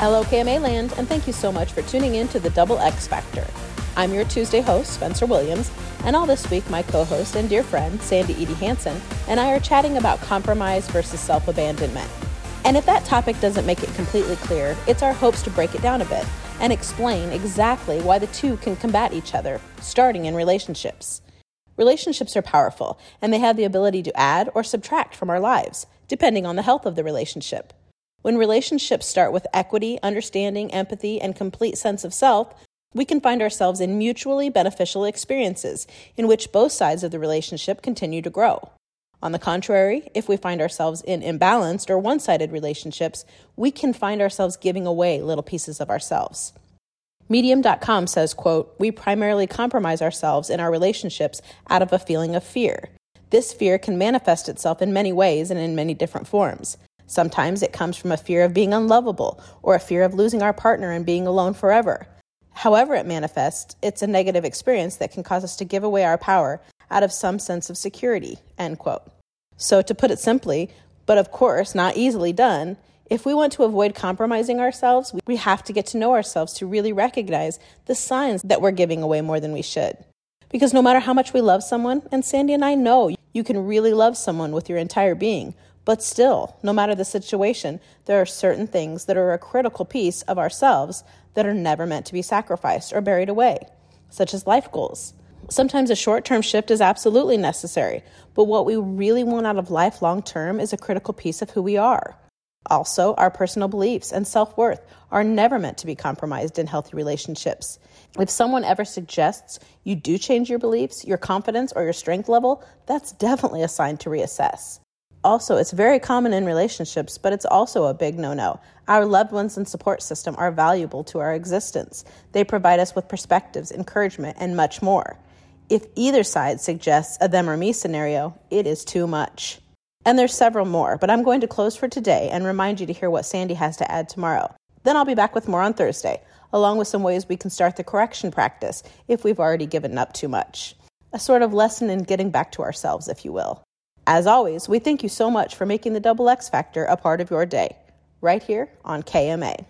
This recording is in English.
Hello, KMA Land, and thank you so much for tuning in to the Double X Factor. I'm your Tuesday host, Spencer Williams, and all this week, my co host and dear friend, Sandy Edie Hansen, and I are chatting about compromise versus self abandonment. And if that topic doesn't make it completely clear, it's our hopes to break it down a bit and explain exactly why the two can combat each other, starting in relationships. Relationships are powerful, and they have the ability to add or subtract from our lives, depending on the health of the relationship. When relationships start with equity, understanding, empathy, and complete sense of self, we can find ourselves in mutually beneficial experiences in which both sides of the relationship continue to grow. On the contrary, if we find ourselves in imbalanced or one sided relationships, we can find ourselves giving away little pieces of ourselves. Medium.com says, quote, We primarily compromise ourselves in our relationships out of a feeling of fear. This fear can manifest itself in many ways and in many different forms. Sometimes it comes from a fear of being unlovable or a fear of losing our partner and being alone forever. However, it manifests, it's a negative experience that can cause us to give away our power out of some sense of security. End quote. So, to put it simply, but of course not easily done, if we want to avoid compromising ourselves, we have to get to know ourselves to really recognize the signs that we're giving away more than we should. Because no matter how much we love someone, and Sandy and I know you can really love someone with your entire being, but still, no matter the situation, there are certain things that are a critical piece of ourselves that are never meant to be sacrificed or buried away, such as life goals. Sometimes a short term shift is absolutely necessary, but what we really want out of life long term is a critical piece of who we are. Also, our personal beliefs and self worth are never meant to be compromised in healthy relationships. If someone ever suggests you do change your beliefs, your confidence, or your strength level, that's definitely a sign to reassess. Also, it's very common in relationships, but it's also a big no no. Our loved ones and support system are valuable to our existence. They provide us with perspectives, encouragement, and much more. If either side suggests a them or me scenario, it is too much. And there's several more, but I'm going to close for today and remind you to hear what Sandy has to add tomorrow. Then I'll be back with more on Thursday, along with some ways we can start the correction practice if we've already given up too much. A sort of lesson in getting back to ourselves, if you will. As always, we thank you so much for making the Double X Factor a part of your day, right here on KMA.